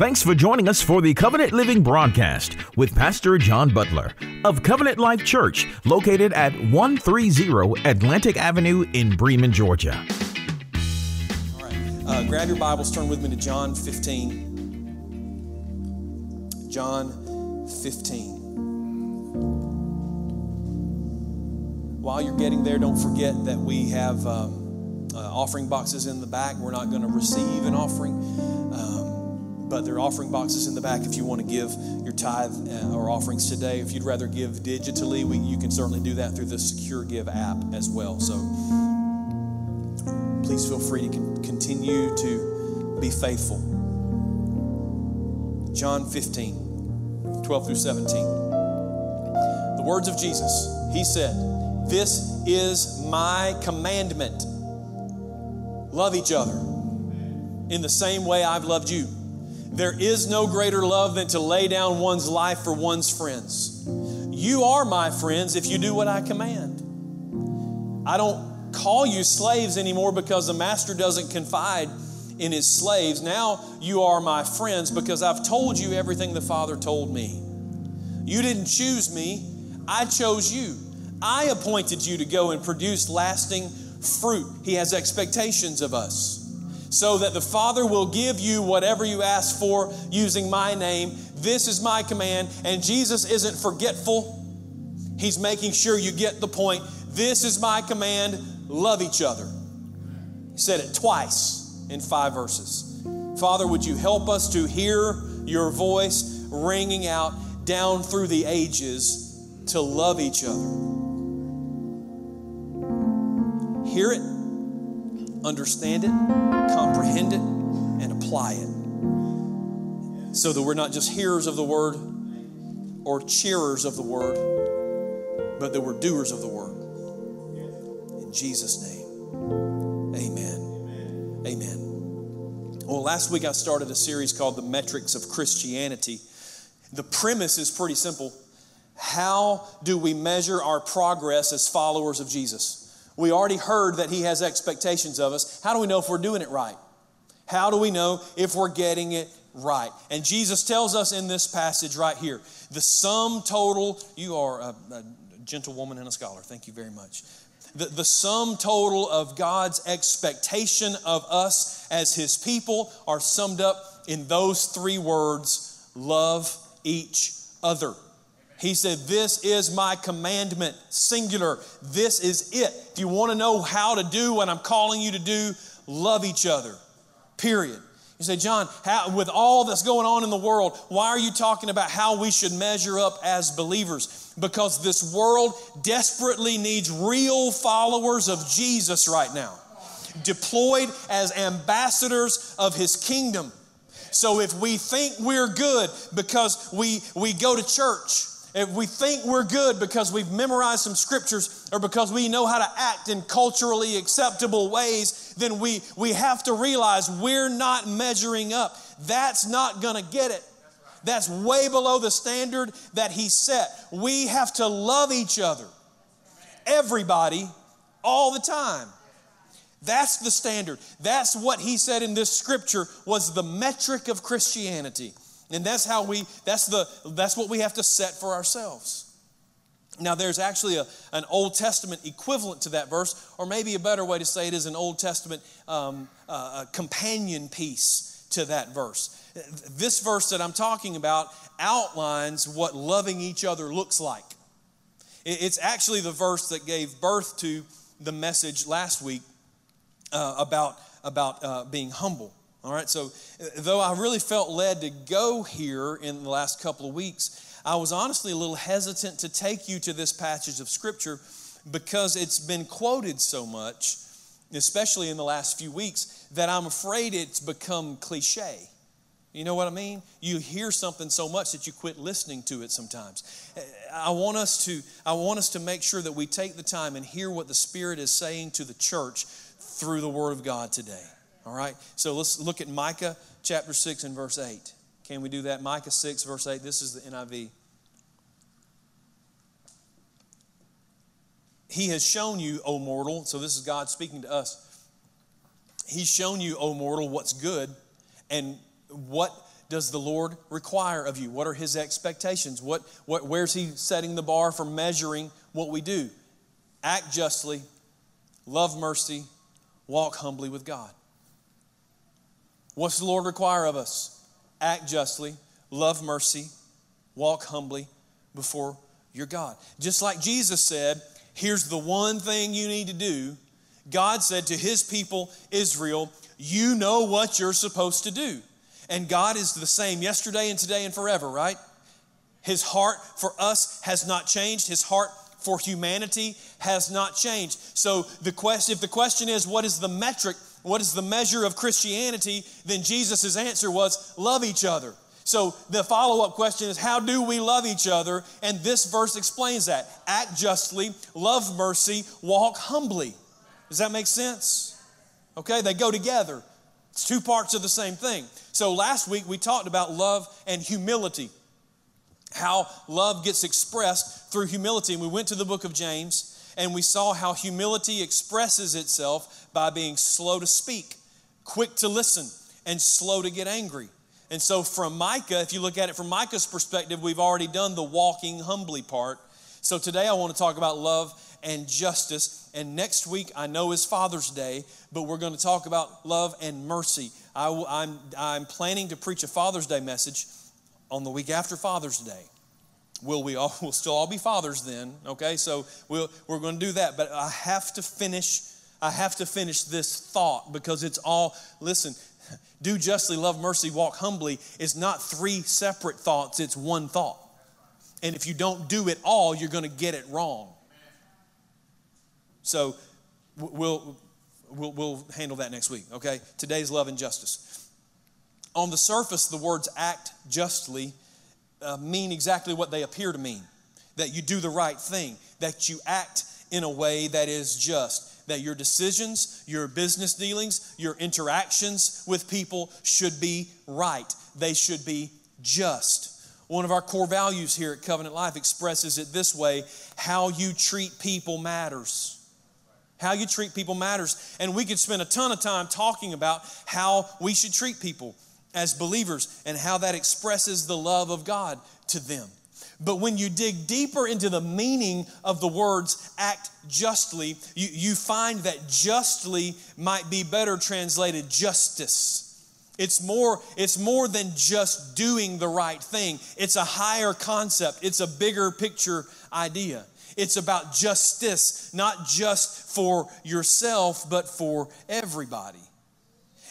Thanks for joining us for the Covenant Living broadcast with Pastor John Butler of Covenant Life Church, located at 130 Atlantic Avenue in Bremen, Georgia. All right, uh, grab your Bibles, turn with me to John 15. John 15. While you're getting there, don't forget that we have um, uh, offering boxes in the back. We're not going to receive an offering. Um, but there are offering boxes in the back if you want to give your tithe uh, or offerings today. If you'd rather give digitally, we, you can certainly do that through the Secure Give app as well. So please feel free to con- continue to be faithful. John 15, 12 through 17. The words of Jesus, He said, This is my commandment. Love each other in the same way I've loved you. There is no greater love than to lay down one's life for one's friends. You are my friends if you do what I command. I don't call you slaves anymore because the master doesn't confide in his slaves. Now you are my friends because I've told you everything the Father told me. You didn't choose me, I chose you. I appointed you to go and produce lasting fruit. He has expectations of us so that the Father will give you whatever you ask for using my name. This is my command. And Jesus isn't forgetful, He's making sure you get the point. This is my command love each other. He said it twice in five verses. Father, would you help us to hear your voice ringing out down through the ages to love each other? Hear it understand it, comprehend it, and apply it. So that we're not just hearers of the word or cheerers of the word, but that we're doers of the word. In Jesus' name, amen. Amen. Well, last week I started a series called The Metrics of Christianity. The premise is pretty simple. How do we measure our progress as followers of Jesus? We already heard that He has expectations of us. How do we know if we're doing it right? How do we know if we're getting it right? And Jesus tells us in this passage right here the sum total, you are a, a gentlewoman and a scholar. Thank you very much. The, the sum total of God's expectation of us as His people are summed up in those three words love each other. He said, This is my commandment, singular. This is it. If you want to know how to do what I'm calling you to do, love each other, period. You say, John, how, with all that's going on in the world, why are you talking about how we should measure up as believers? Because this world desperately needs real followers of Jesus right now, deployed as ambassadors of his kingdom. So if we think we're good because we, we go to church, if we think we're good because we've memorized some scriptures or because we know how to act in culturally acceptable ways, then we, we have to realize we're not measuring up. That's not going to get it. That's way below the standard that He set. We have to love each other, everybody, all the time. That's the standard. That's what He said in this scripture was the metric of Christianity. And that's how we, that's the, that's what we have to set for ourselves. Now, there's actually a, an Old Testament equivalent to that verse, or maybe a better way to say it is an Old Testament um, uh, companion piece to that verse. This verse that I'm talking about outlines what loving each other looks like. It's actually the verse that gave birth to the message last week uh, about, about uh, being humble. All right, so uh, though I really felt led to go here in the last couple of weeks, I was honestly a little hesitant to take you to this passage of Scripture because it's been quoted so much, especially in the last few weeks, that I'm afraid it's become cliche. You know what I mean? You hear something so much that you quit listening to it sometimes. I want us to I want us to make sure that we take the time and hear what the Spirit is saying to the church through the word of God today. All right? So let's look at Micah chapter 6 and verse 8. Can we do that? Micah 6 verse 8. This is the NIV. He has shown you, O mortal, so this is God speaking to us. He's shown you, O mortal, what's good and what does the Lord require of you? What are his expectations? What, what, where's he setting the bar for measuring what we do? Act justly, love mercy, walk humbly with God. What's the Lord require of us? Act justly, love mercy, walk humbly before your God. Just like Jesus said, here's the one thing you need to do. God said to his people, Israel, you know what you're supposed to do. And God is the same yesterday and today and forever, right? His heart for us has not changed. His heart for humanity has not changed. So the question, if the question is, what is the metric, what is the measure of Christianity, then Jesus' answer was, love each other. So the follow up question is, how do we love each other? And this verse explains that. Act justly, love mercy, walk humbly. Does that make sense? Okay, they go together. It's two parts of the same thing. So last week we talked about love and humility, how love gets expressed through humility. And we went to the book of James and we saw how humility expresses itself by being slow to speak, quick to listen, and slow to get angry. And so, from Micah, if you look at it from Micah's perspective, we've already done the walking humbly part. So, today I want to talk about love and justice. And next week, I know is Father's Day, but we're going to talk about love and mercy. I, am I'm, I'm planning to preach a Father's Day message on the week after Father's Day. Will we all, we'll still all be fathers then, okay? So we'll, we're going to do that. But I have to finish, I have to finish this thought because it's all, listen, do justly, love mercy, walk humbly is not three separate thoughts, it's one thought. And if you don't do it all, you're going to get it wrong. So we'll, we'll, we'll handle that next week, okay? Today's love and justice. On the surface, the words act justly uh, mean exactly what they appear to mean that you do the right thing, that you act in a way that is just, that your decisions, your business dealings, your interactions with people should be right, they should be just. One of our core values here at Covenant Life expresses it this way how you treat people matters. How you treat people matters. And we could spend a ton of time talking about how we should treat people as believers and how that expresses the love of God to them. But when you dig deeper into the meaning of the words act justly, you, you find that justly might be better translated justice. It's more, it's more than just doing the right thing. It's a higher concept. It's a bigger picture idea. It's about justice, not just for yourself, but for everybody.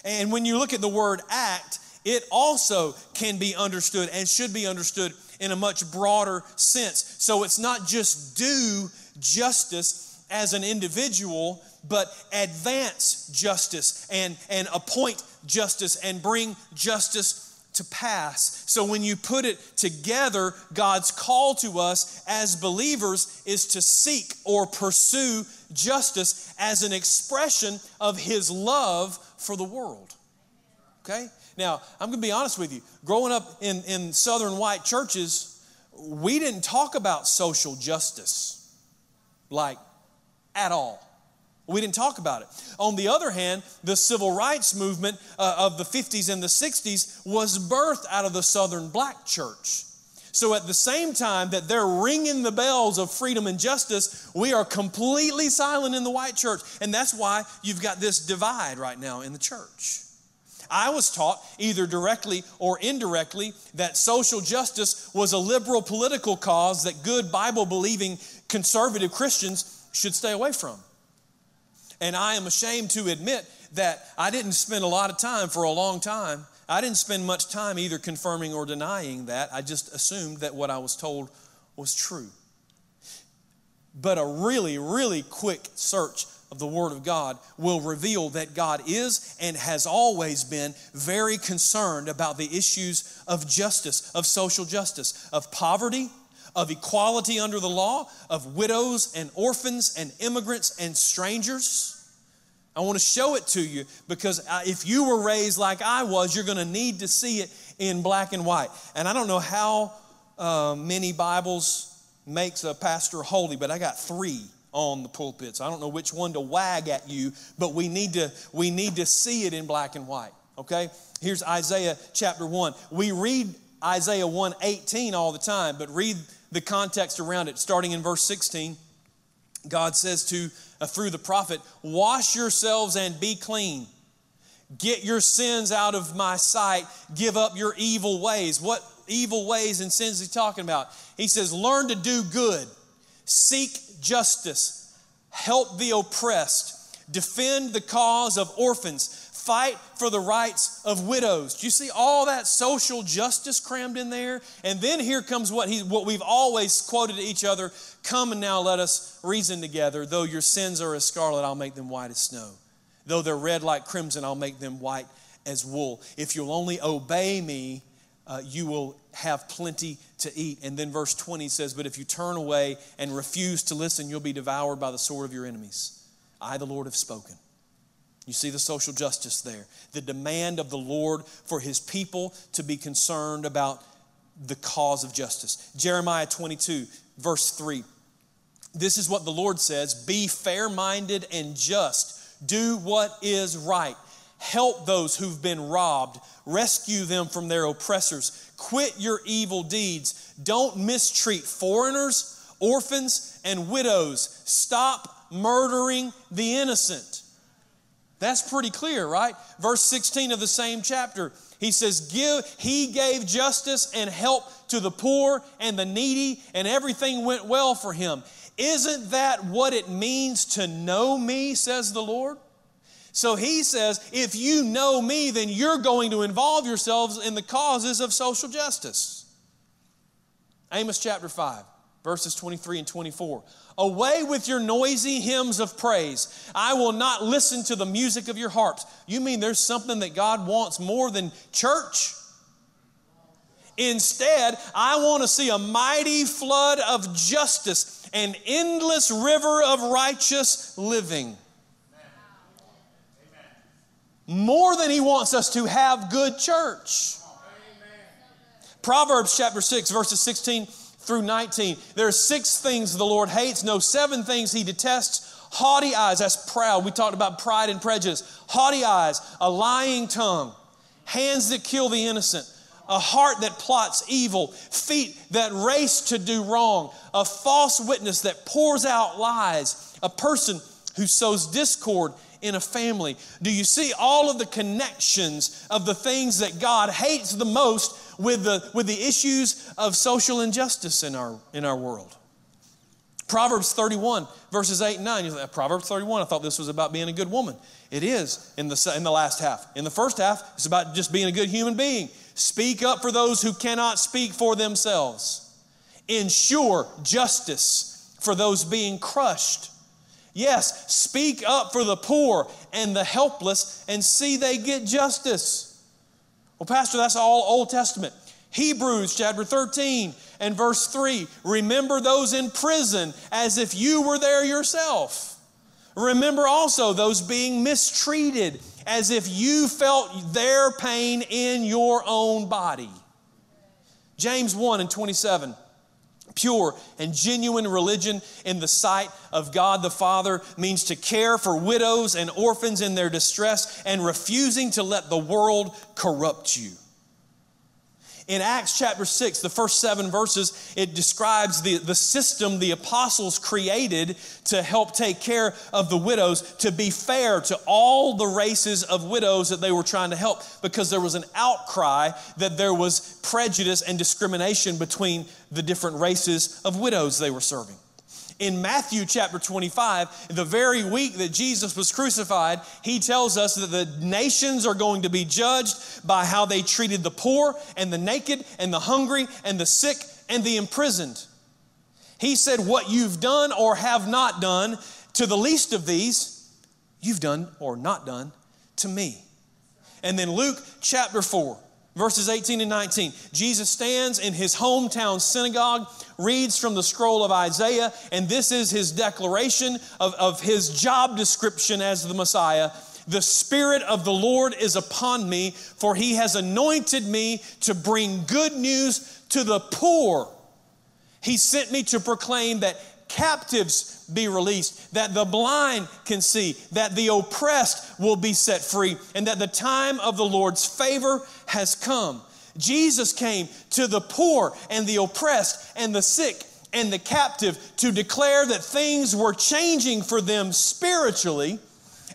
And when you look at the word act, it also can be understood and should be understood in a much broader sense. So it's not just do justice as an individual, but advance justice and, and appoint justice and bring justice to pass. So when you put it together, God's call to us as believers is to seek or pursue justice as an expression of His love for the world. Okay? Now, I'm going to be honest with you. Growing up in, in Southern white churches, we didn't talk about social justice like at all. We didn't talk about it. On the other hand, the civil rights movement uh, of the 50s and the 60s was birthed out of the Southern black church. So at the same time that they're ringing the bells of freedom and justice, we are completely silent in the white church. And that's why you've got this divide right now in the church. I was taught, either directly or indirectly, that social justice was a liberal political cause that good Bible believing conservative Christians should stay away from. And I am ashamed to admit that I didn't spend a lot of time for a long time. I didn't spend much time either confirming or denying that. I just assumed that what I was told was true. But a really, really quick search of the Word of God will reveal that God is and has always been very concerned about the issues of justice, of social justice, of poverty, of equality under the law, of widows and orphans and immigrants and strangers. I want to show it to you because uh, if you were raised like I was, you're going to need to see it in black and white. And I don't know how uh, many Bibles makes a pastor holy, but I got three on the pulpits. I don't know which one to wag at you, but we need to we need to see it in black and white. Okay? Here's Isaiah chapter 1. We read Isaiah 1:18 all the time, but read the context around it starting in verse 16. God says to uh, through the prophet, "Wash yourselves and be clean. Get your sins out of my sight. Give up your evil ways." What evil ways and sins is he talking about? He says, "Learn to do good. Seek justice, help the oppressed, defend the cause of orphans, fight for the rights of widows. Do you see all that social justice crammed in there? And then here comes what he what we've always quoted to each other, come and now let us reason together. Though your sins are as scarlet, I'll make them white as snow. Though they're red like crimson, I'll make them white as wool. If you'll only obey me, uh, you will have plenty to eat. And then verse 20 says, But if you turn away and refuse to listen, you'll be devoured by the sword of your enemies. I, the Lord, have spoken. You see the social justice there. The demand of the Lord for his people to be concerned about the cause of justice. Jeremiah 22, verse 3. This is what the Lord says Be fair minded and just, do what is right Help those who've been robbed. Rescue them from their oppressors. Quit your evil deeds. Don't mistreat foreigners, orphans, and widows. Stop murdering the innocent. That's pretty clear, right? Verse 16 of the same chapter. He says, Give, He gave justice and help to the poor and the needy, and everything went well for him. Isn't that what it means to know me, says the Lord? So he says, if you know me, then you're going to involve yourselves in the causes of social justice. Amos chapter 5, verses 23 and 24. Away with your noisy hymns of praise. I will not listen to the music of your harps. You mean there's something that God wants more than church? Instead, I want to see a mighty flood of justice, an endless river of righteous living more than he wants us to have good church. Proverbs chapter 6, verses 16 through 19. There are six things the Lord hates, no, seven things he detests. Haughty eyes, that's proud. We talked about pride and prejudice. Haughty eyes, a lying tongue, hands that kill the innocent, a heart that plots evil, feet that race to do wrong, a false witness that pours out lies, a person who sows discord in a family? Do you see all of the connections of the things that God hates the most with the, with the issues of social injustice in our, in our world? Proverbs 31, verses 8 and 9. You like, uh, Proverbs 31, I thought this was about being a good woman. It is in the, in the last half. In the first half, it's about just being a good human being. Speak up for those who cannot speak for themselves. Ensure justice for those being crushed. Yes, speak up for the poor and the helpless and see they get justice. Well, Pastor, that's all Old Testament. Hebrews chapter 13 and verse 3 Remember those in prison as if you were there yourself. Remember also those being mistreated as if you felt their pain in your own body. James 1 and 27 pure and genuine religion in the sight of God the Father means to care for widows and orphans in their distress and refusing to let the world corrupt you. In Acts chapter 6, the first seven verses, it describes the, the system the apostles created to help take care of the widows, to be fair to all the races of widows that they were trying to help, because there was an outcry that there was prejudice and discrimination between the different races of widows they were serving in Matthew chapter 25, the very week that Jesus was crucified, he tells us that the nations are going to be judged by how they treated the poor and the naked and the hungry and the sick and the imprisoned. He said, What you've done or have not done to the least of these, you've done or not done to me. And then Luke chapter 4, verses 18 and 19. Jesus stands in his hometown synagogue, reads from the scroll of Isaiah, and this is his declaration of, of his job description as the Messiah. The Spirit of the Lord is upon me, for he has anointed me to bring good news to the poor. He sent me to proclaim that captives be released, that the blind can see, that the oppressed will be set free, and that the time of the Lord's favor has come. Jesus came to the poor and the oppressed and the sick and the captive to declare that things were changing for them spiritually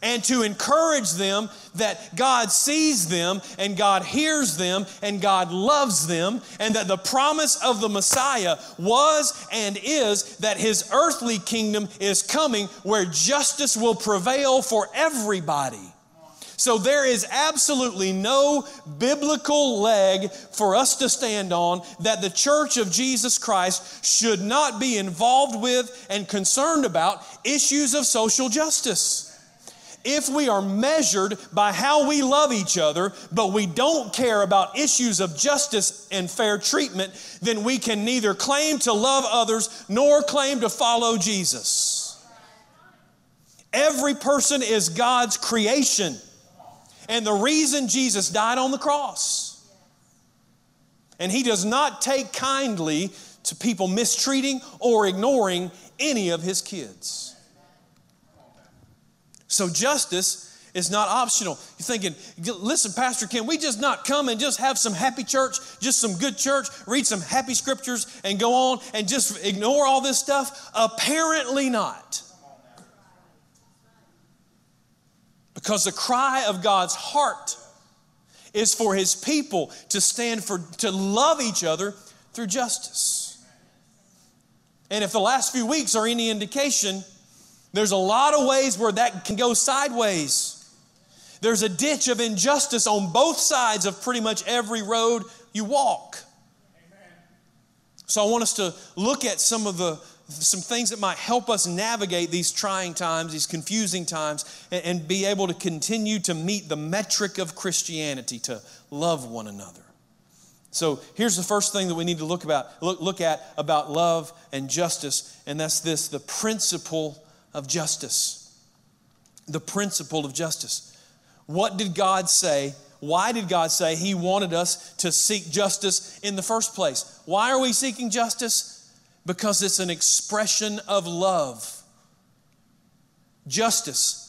and to encourage them that God sees them and God hears them and God loves them, and that the promise of the Messiah was and is that his earthly kingdom is coming where justice will prevail for everybody. So there is absolutely no biblical leg for us to stand on that the church of Jesus Christ should not be involved with and concerned about issues of social justice if we are measured by how we love each other, but we don't care about issues of justice and fair treatment, then we can neither claim to love others nor claim to follow Jesus. Every person is God's creation, and the reason Jesus died on the cross. And He does not take kindly to people mistreating or ignoring any of His kids. So justice is not optional. You're thinking, listen, Pastor, can we just not come and just have some happy church, just some good church, read some happy scriptures, and go on and just ignore all this stuff? Apparently not. Because the cry of God's heart is for his people to stand for, to love each other through justice. And if the last few weeks are any indication, there's a lot of ways where that can go sideways. There's a ditch of injustice on both sides of pretty much every road you walk. So I want us to look at some of the some things that might help us navigate these trying times, these confusing times, and, and be able to continue to meet the metric of Christianity to love one another. So here's the first thing that we need to look about look, look at about love and justice, and that's this the principle of justice. The principle of justice. What did God say? Why did God say He wanted us to seek justice in the first place? Why are we seeking justice? Because it's an expression of love. Justice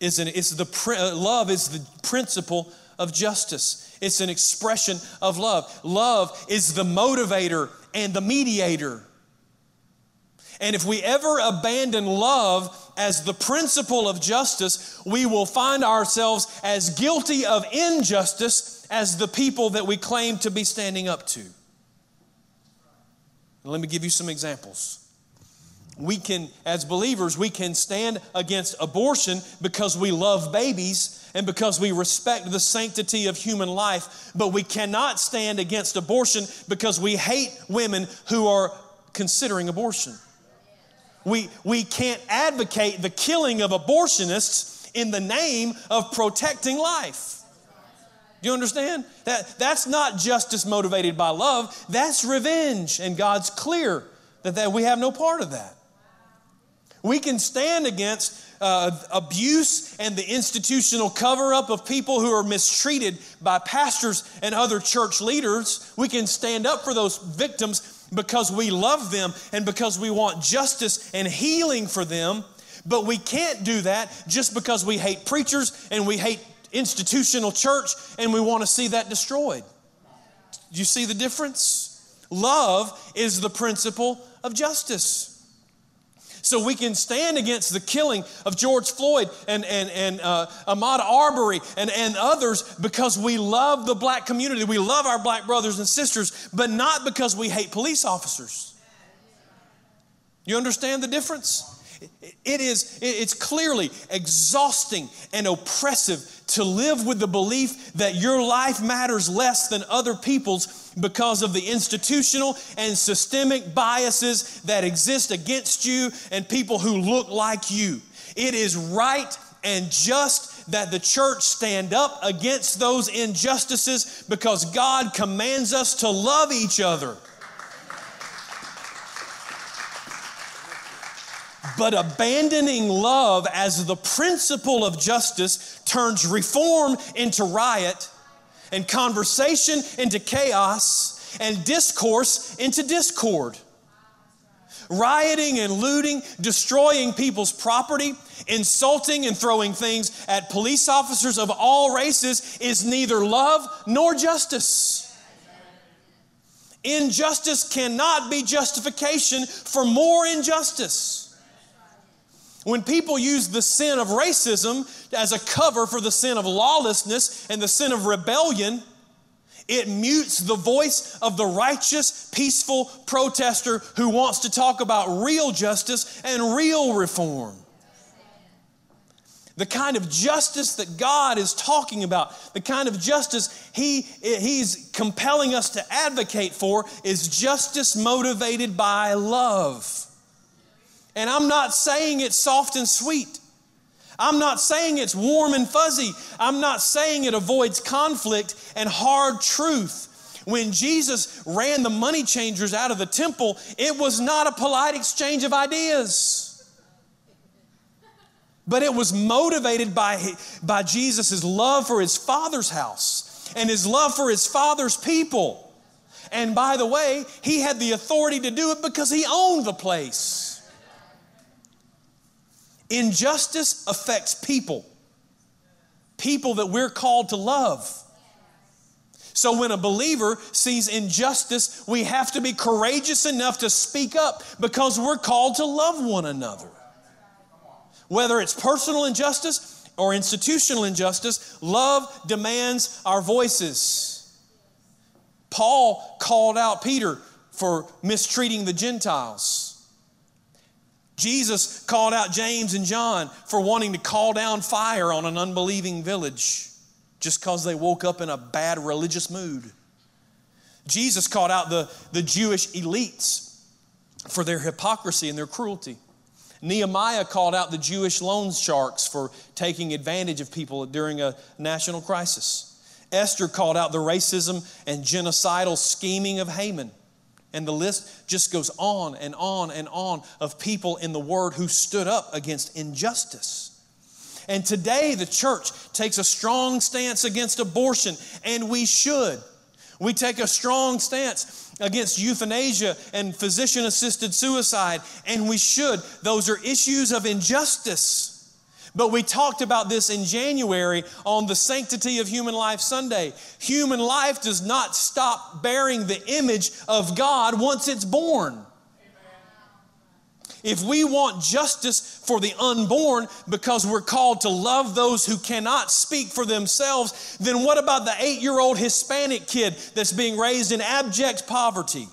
is an, is the uh, love is the principle of justice. It's an expression of love. Love is the motivator and the mediator. And if we ever abandon love as the principle of justice, we will find ourselves as guilty of injustice as the people that we claim to be standing up to. let me give you some examples. We can, as believers, we can stand against abortion because we love babies and because we respect the sanctity of human life, but we cannot stand against abortion because we hate women who are considering abortion. We, we can't advocate the killing of abortionists in the name of protecting life. Do you understand? That, that's not justice motivated by love, that's revenge. And God's clear that, that we have no part of that. We can stand against uh, abuse and the institutional cover up of people who are mistreated by pastors and other church leaders. We can stand up for those victims because we love them and because we want justice and healing for them. But we can't do that just because we hate preachers and we hate institutional church and we want to see that destroyed. Do you see the difference? Love is the principle of justice. So we can stand against the killing of George Floyd and, and, and uh, Ahmaud Arbery and, and others because we love the black community. We love our black brothers and sisters, but not because we hate police officers. You understand the difference? It is, it's clearly exhausting and oppressive to live with the belief that your life matters less than other people's because of the institutional and systemic biases that exist against you and people who look like you. It is right and just that the church stand up against those injustices because God commands us to love each other. But abandoning love as the principle of justice turns reform into riot and conversation into chaos and discourse into discord. Rioting and looting, destroying people's property, insulting and throwing things at police officers of all races is neither love nor justice. Injustice cannot be justification for more injustice. When people use the sin of racism as a cover for the sin of lawlessness and the sin of rebellion, it mutes the voice of the righteous, peaceful protester who wants to talk about real justice and real reform. The kind of justice that God is talking about, the kind of justice he, He's compelling us to advocate for, is justice motivated by love. And I'm not saying it's soft and sweet. I'm not saying it's warm and fuzzy. I'm not saying it avoids conflict and hard truth. When Jesus ran the money changers out of the temple, it was not a polite exchange of ideas. But it was motivated by, by Jesus' love for his Father's house and his love for his Father's people. And by the way, he had the authority to do it because he owned the place. Injustice affects people, people that we're called to love. So when a believer sees injustice, we have to be courageous enough to speak up because we're called to love one another. Whether it's personal injustice or institutional injustice, love demands our voices. Paul called out Peter for mistreating the Gentiles. Jesus called out James and John for wanting to call down fire on an unbelieving village just because they woke up in a bad religious mood. Jesus called out the, the Jewish elites for their hypocrisy and their cruelty. Nehemiah called out the Jewish loan sharks for taking advantage of people during a national crisis. Esther called out the racism and genocidal scheming of Haman. And the list just goes on and on and on of people in the Word who stood up against injustice. And today, the church takes a strong stance against abortion, and we should. We take a strong stance against euthanasia and physician assisted suicide, and we should. Those are issues of injustice. But we talked about this in January on the Sanctity of Human Life Sunday. Human life does not stop bearing the image of God once it's born. If we want justice for the unborn because we're called to love those who cannot speak for themselves, then what about the eight year old Hispanic kid that's being raised in abject poverty?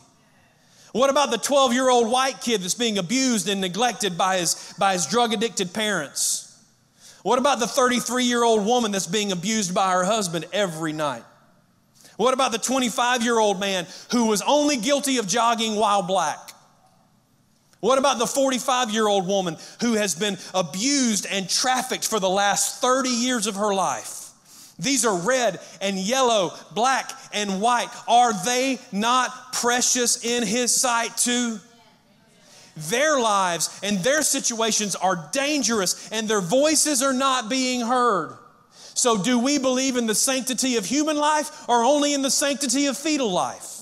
What about the 12 year old white kid that's being abused and neglected by his, by his drug addicted parents? What about the 33 year old woman that's being abused by her husband every night? What about the 25 year old man who was only guilty of jogging while black? What about the 45 year old woman who has been abused and trafficked for the last 30 years of her life? These are red and yellow, black and white. Are they not precious in His sight too? Their lives and their situations are dangerous and their voices are not being heard. So, do we believe in the sanctity of human life or only in the sanctity of fetal life?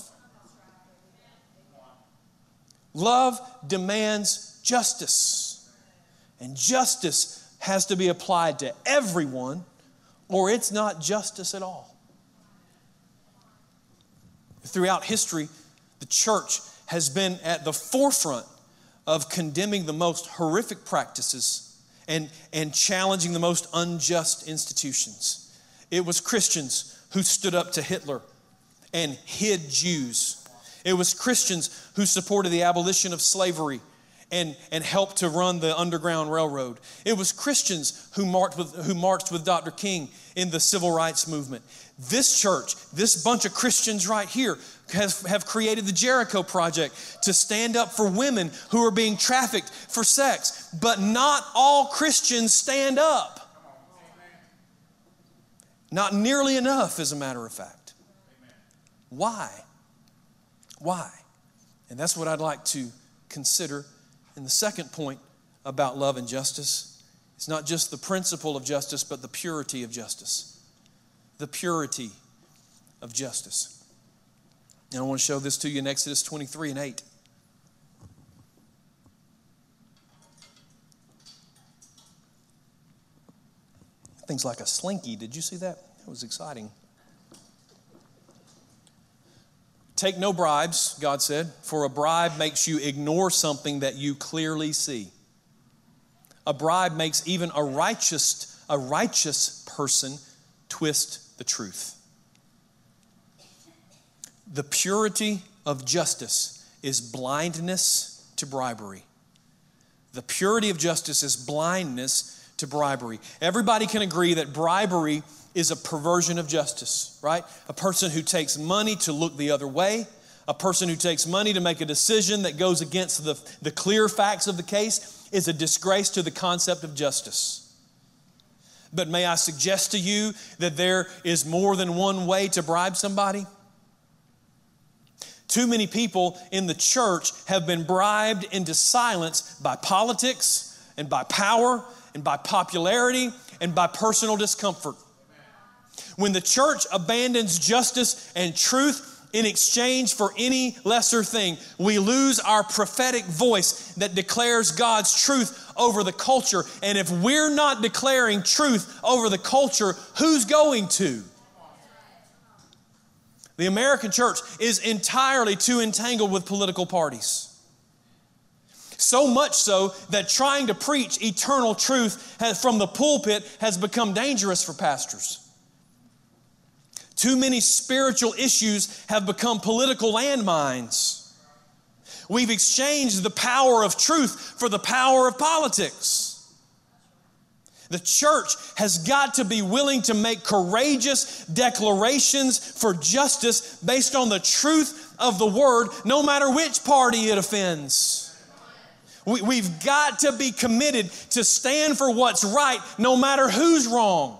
Love demands justice, and justice has to be applied to everyone, or it's not justice at all. Throughout history, the church has been at the forefront of condemning the most horrific practices and, and challenging the most unjust institutions. It was Christians who stood up to Hitler and hid Jews. It was Christians who supported the abolition of slavery and, and helped to run the Underground Railroad. It was Christians who marched, with, who marched with Dr. King in the civil rights movement. This church, this bunch of Christians right here, has, have created the Jericho Project to stand up for women who are being trafficked for sex. But not all Christians stand up. Not nearly enough, as a matter of fact. Why? Why? And that's what I'd like to consider in the second point about love and justice. It's not just the principle of justice, but the purity of justice. The purity of justice. And I want to show this to you in Exodus 23 and 8. Things like a slinky. Did you see that? It was exciting. Take no bribes, God said, for a bribe makes you ignore something that you clearly see. A bribe makes even a righteous, a righteous person twist the truth. The purity of justice is blindness to bribery. The purity of justice is blindness to bribery. Everybody can agree that bribery is a perversion of justice, right? A person who takes money to look the other way, a person who takes money to make a decision that goes against the, the clear facts of the case is a disgrace to the concept of justice. But may I suggest to you that there is more than one way to bribe somebody? Too many people in the church have been bribed into silence by politics and by power and by popularity and by personal discomfort. When the church abandons justice and truth in exchange for any lesser thing, we lose our prophetic voice that declares God's truth over the culture. And if we're not declaring truth over the culture, who's going to? The American church is entirely too entangled with political parties. So much so that trying to preach eternal truth from the pulpit has become dangerous for pastors. Too many spiritual issues have become political landmines. We've exchanged the power of truth for the power of politics. The church has got to be willing to make courageous declarations for justice based on the truth of the word, no matter which party it offends. We, have got to be committed to stand for what's right, no matter who's wrong.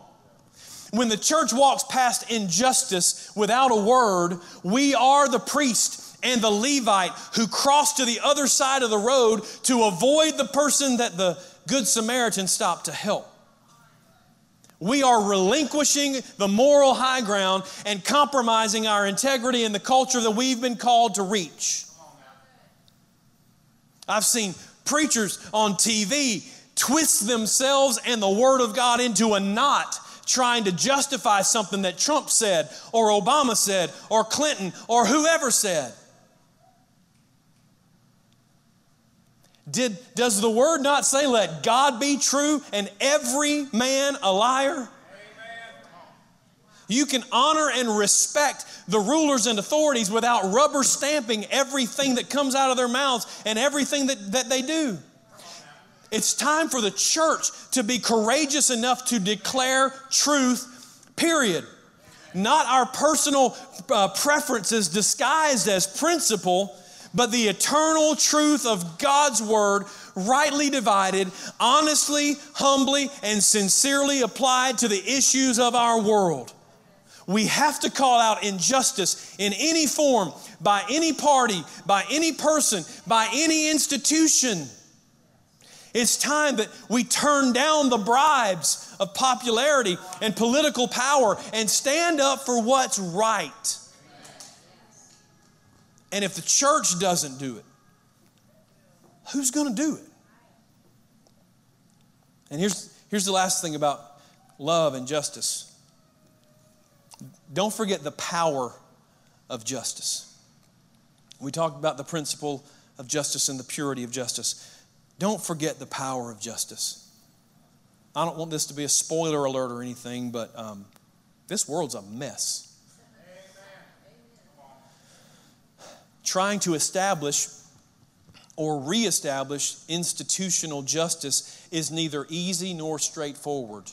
When the church walks past injustice without a word, we are the priest and the Levite who cross to the other side of the road to avoid the person that the Good Samaritan stopped to help. We are relinquishing the moral high ground and compromising our integrity in the culture that we've been called to reach. I've seen preachers on TV twist themselves and the Word of God into a knot trying to justify something that Trump said, or Obama said, or Clinton, or whoever said. Did, does the word not say, let God be true and every man a liar? You can honor and respect the rulers and authorities without rubber stamping everything that comes out of their mouths and everything that, that they do. It's time for the church to be courageous enough to declare truth, period. Not our personal uh, preferences disguised as principle, but the eternal truth of God's word, rightly divided, honestly, humbly, and sincerely applied to the issues of our world. We have to call out injustice in any form, by any party, by any person, by any institution. It's time that we turn down the bribes of popularity and political power and stand up for what's right. And if the church doesn't do it, who's going to do it? And here's, here's the last thing about love and justice don't forget the power of justice. We talked about the principle of justice and the purity of justice. Don't forget the power of justice. I don't want this to be a spoiler alert or anything, but um, this world's a mess. Trying to establish or reestablish institutional justice is neither easy nor straightforward.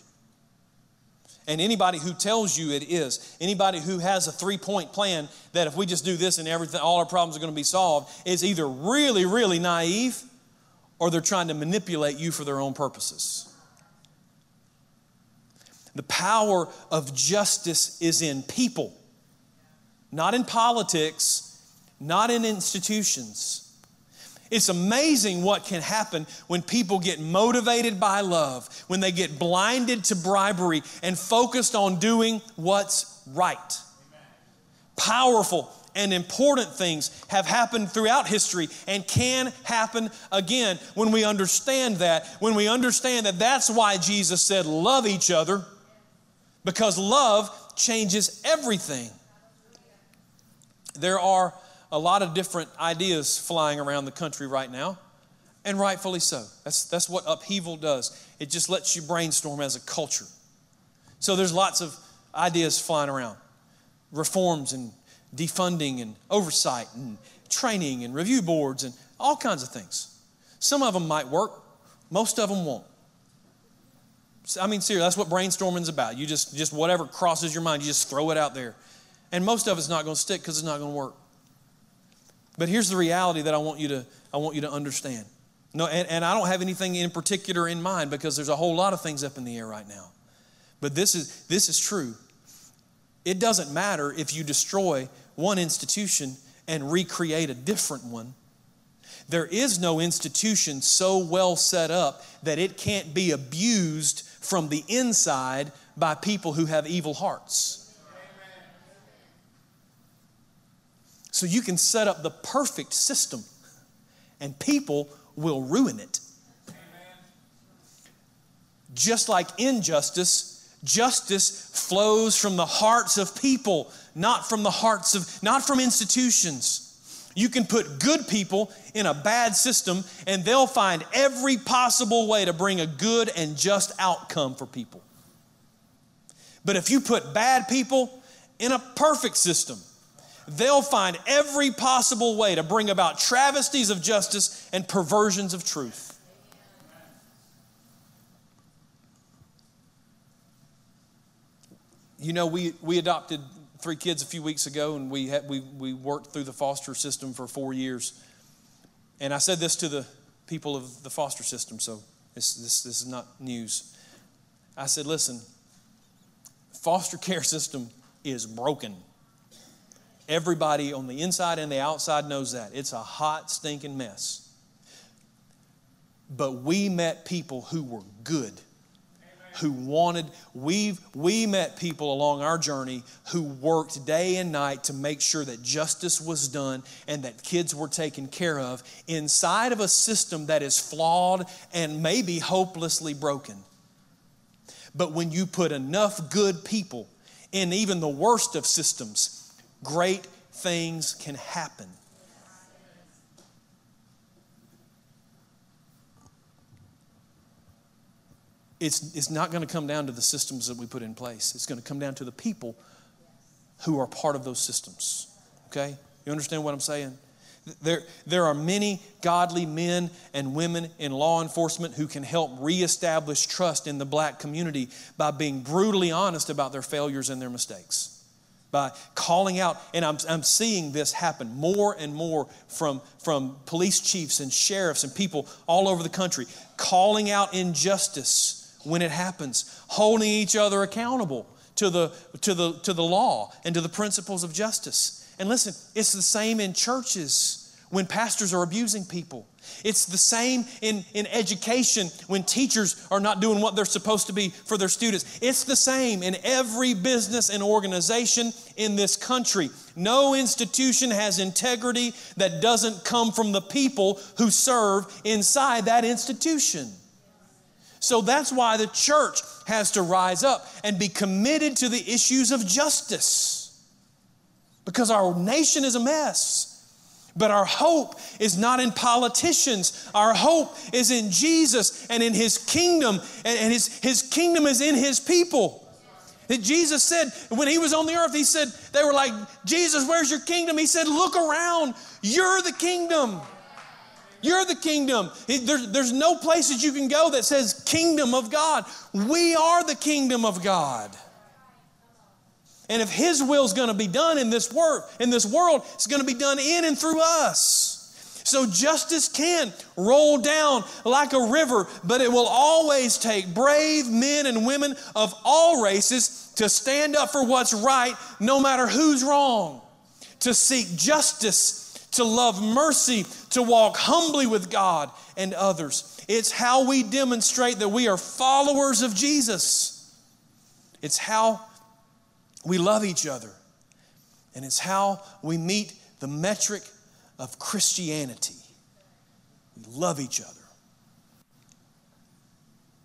And anybody who tells you it is, anybody who has a three point plan that if we just do this and everything, all our problems are going to be solved, is either really, really naive or they're trying to manipulate you for their own purposes. The power of justice is in people, not in politics, not in institutions. It's amazing what can happen when people get motivated by love, when they get blinded to bribery and focused on doing what's right. Amen. Powerful and important things have happened throughout history and can happen again when we understand that. When we understand that that's why Jesus said, Love each other, because love changes everything. There are a lot of different ideas flying around the country right now, and rightfully so. That's, that's what upheaval does, it just lets you brainstorm as a culture. So there's lots of ideas flying around reforms and defunding and oversight and training and review boards and all kinds of things. Some of them might work, most of them won't. I mean, seriously, that's what brainstorming is about. You just, just whatever crosses your mind, you just throw it out there. And most of it's not going to stick because it's not going to work. But here's the reality that I want you to, I want you to understand. No, and, and I don't have anything in particular in mind because there's a whole lot of things up in the air right now. But this is, this is true. It doesn't matter if you destroy one institution and recreate a different one. There is no institution so well set up that it can't be abused from the inside by people who have evil hearts. So you can set up the perfect system and people will ruin it. Just like injustice, justice flows from the hearts of people, not from the hearts of, not from institutions. You can put good people in a bad system and they'll find every possible way to bring a good and just outcome for people. But if you put bad people in a perfect system, they'll find every possible way to bring about travesties of justice and perversions of truth. You know, we, we adopted three kids a few weeks ago, and we, had, we, we worked through the foster system for four years. And I said this to the people of the foster system, so this, this, this is not news. I said, listen, foster care system is broken. Everybody on the inside and the outside knows that. It's a hot, stinking mess. But we met people who were good, who wanted, we've, we met people along our journey who worked day and night to make sure that justice was done and that kids were taken care of inside of a system that is flawed and maybe hopelessly broken. But when you put enough good people in even the worst of systems, great things can happen. It's, it's not going to come down to the systems that we put in place. It's going to come down to the people who are part of those systems. Okay? You understand what I'm saying? There, there are many godly men and women in law enforcement who can help reestablish trust in the black community by being brutally honest about their failures and their mistakes by calling out, and I'm, I'm seeing this happen more and more from, from police chiefs and sheriffs and people all over the country, calling out injustice when it happens, holding each other accountable to the, to the, to the law and to the principles of justice. And listen, it's the same in churches when pastors are abusing people. It's the same in, in education when teachers are not doing what they're supposed to be for their students. It's the same in every business and organization in this country. No institution has integrity that doesn't come from the people who serve inside that institution. So that's why the church has to rise up and be committed to the issues of justice. Because our nation is a mess. But our hope is not in politicians. Our hope is in Jesus and in His kingdom. And His, his kingdom is in His people. Jesus said, when He was on the earth, He said, they were like, Jesus, where's your kingdom? He said, look around. You're the kingdom. You're the kingdom. There's, there's no places you can go that says kingdom of God. We are the kingdom of God. And if His will is going to be done in this world, in this world, it's going to be done in and through us. So justice can roll down like a river, but it will always take brave men and women of all races to stand up for what's right, no matter who's wrong, to seek justice, to love mercy, to walk humbly with God and others. It's how we demonstrate that we are followers of Jesus. It's how we love each other. And it's how we meet the metric of Christianity. We love each other.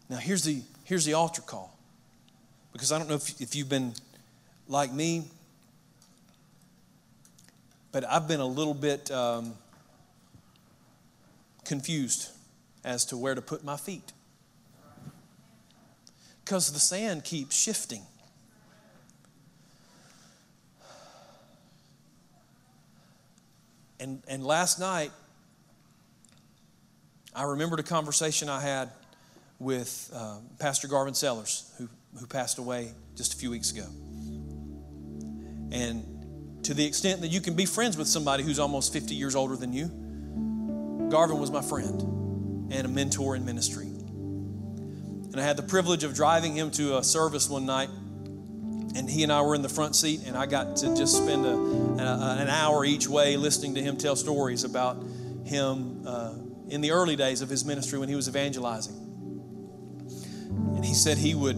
Now, here's the, here's the altar call. Because I don't know if, if you've been like me, but I've been a little bit um, confused as to where to put my feet. Because the sand keeps shifting. And, and last night, I remembered a conversation I had with uh, Pastor Garvin Sellers, who, who passed away just a few weeks ago. And to the extent that you can be friends with somebody who's almost 50 years older than you, Garvin was my friend and a mentor in ministry. And I had the privilege of driving him to a service one night and he and I were in the front seat, and I got to just spend a, a, an hour each way listening to him tell stories about him uh, in the early days of his ministry when he was evangelizing. And he said he would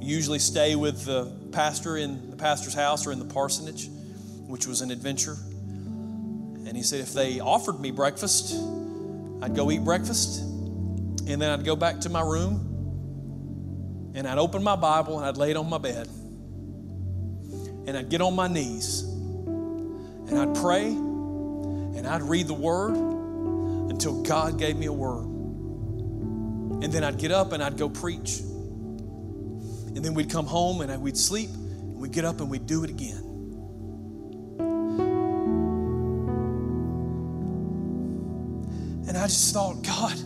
usually stay with the pastor in the pastor's house or in the parsonage, which was an adventure. And he said, if they offered me breakfast, I'd go eat breakfast, and then I'd go back to my room, and I'd open my Bible, and I'd lay it on my bed and I'd get on my knees and I'd pray and I'd read the word until God gave me a word. And then I'd get up and I'd go preach. And then we'd come home and we'd sleep and we'd get up and we'd do it again. And I just thought, God,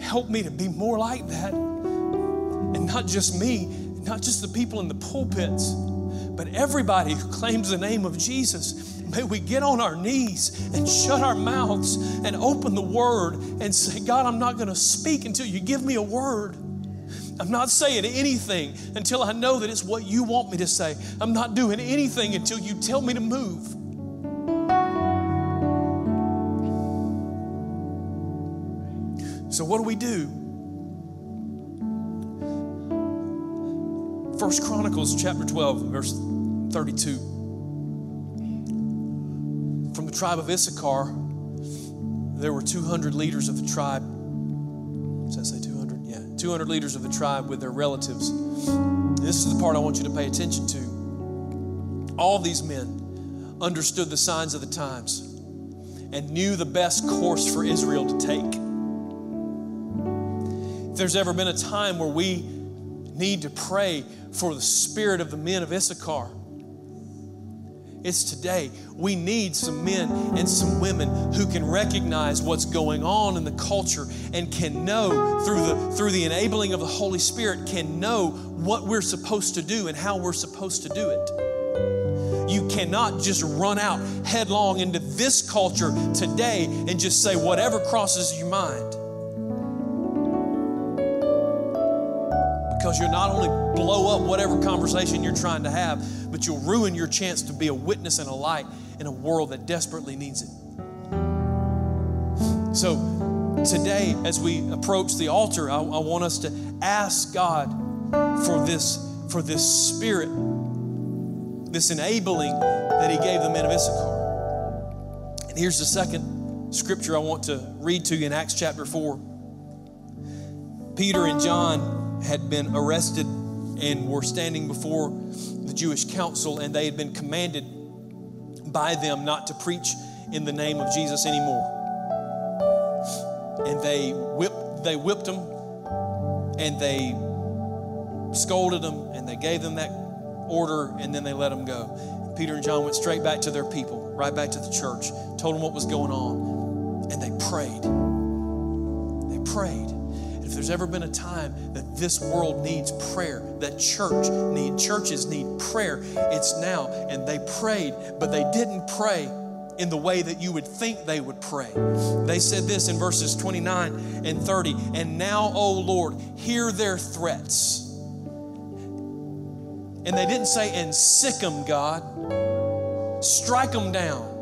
help me to be more like that. And not just me, not just the people in the pulpits but everybody who claims the name of Jesus, may we get on our knees and shut our mouths and open the word and say, God, I'm not going to speak until you give me a word. I'm not saying anything until I know that it's what you want me to say. I'm not doing anything until you tell me to move. So, what do we do? First Chronicles chapter 12, verse 32. From the tribe of Issachar, there were 200 leaders of the tribe. Does that say 200? Yeah, 200 leaders of the tribe with their relatives. This is the part I want you to pay attention to. All these men understood the signs of the times and knew the best course for Israel to take. If there's ever been a time where we need to pray for the spirit of the men of Issachar. It's today. We need some men and some women who can recognize what's going on in the culture and can know through the through the enabling of the Holy Spirit can know what we're supposed to do and how we're supposed to do it. You cannot just run out headlong into this culture today and just say whatever crosses your mind. Because you'll not only blow up whatever conversation you're trying to have, but you'll ruin your chance to be a witness and a light in a world that desperately needs it. So, today, as we approach the altar, I, I want us to ask God for this, for this spirit, this enabling that He gave the men of Issachar. And here's the second scripture I want to read to you in Acts chapter 4. Peter and John had been arrested and were standing before the Jewish council, and they had been commanded by them not to preach in the name of Jesus anymore. And they whipped, they whipped them, and they scolded them, and they gave them that order, and then they let them go. Peter and John went straight back to their people, right back to the church, told them what was going on, and they prayed. They prayed there's ever been a time that this world needs prayer, that church need churches need prayer, it's now. And they prayed, but they didn't pray in the way that you would think they would pray. They said this in verses 29 and 30 And now, O Lord, hear their threats. And they didn't say, and sic them, God. Strike them down.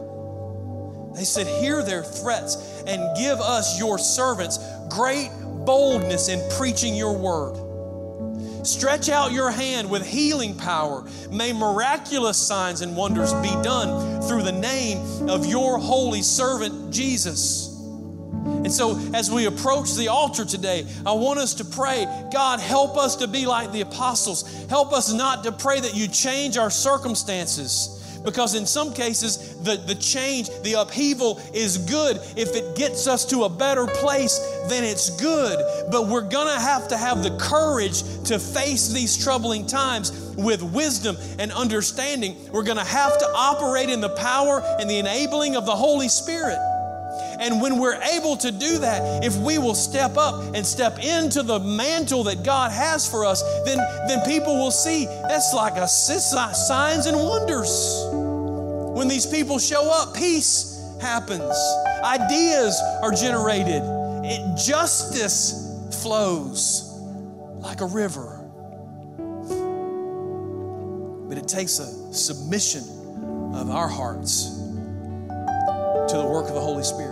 They said, Hear their threats and give us, your servants, great boldness in preaching your word. Stretch out your hand with healing power. May miraculous signs and wonders be done through the name of your holy servant, Jesus. And so, as we approach the altar today, I want us to pray God, help us to be like the apostles. Help us not to pray that you change our circumstances because in some cases, the, the change, the upheaval is good. If it gets us to a better place, then it's good. But we're gonna have to have the courage to face these troubling times with wisdom and understanding. We're gonna have to operate in the power and the enabling of the Holy Spirit. And when we're able to do that, if we will step up and step into the mantle that God has for us, then, then people will see that's like a signs and wonders. When these people show up, peace happens, ideas are generated, it, justice flows like a river. But it takes a submission of our hearts to the work of the Holy Spirit.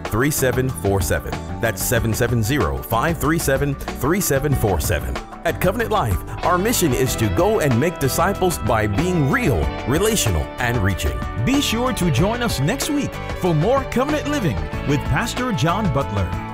3747. That's 770 537 3747. At Covenant Life, our mission is to go and make disciples by being real, relational, and reaching. Be sure to join us next week for more Covenant Living with Pastor John Butler.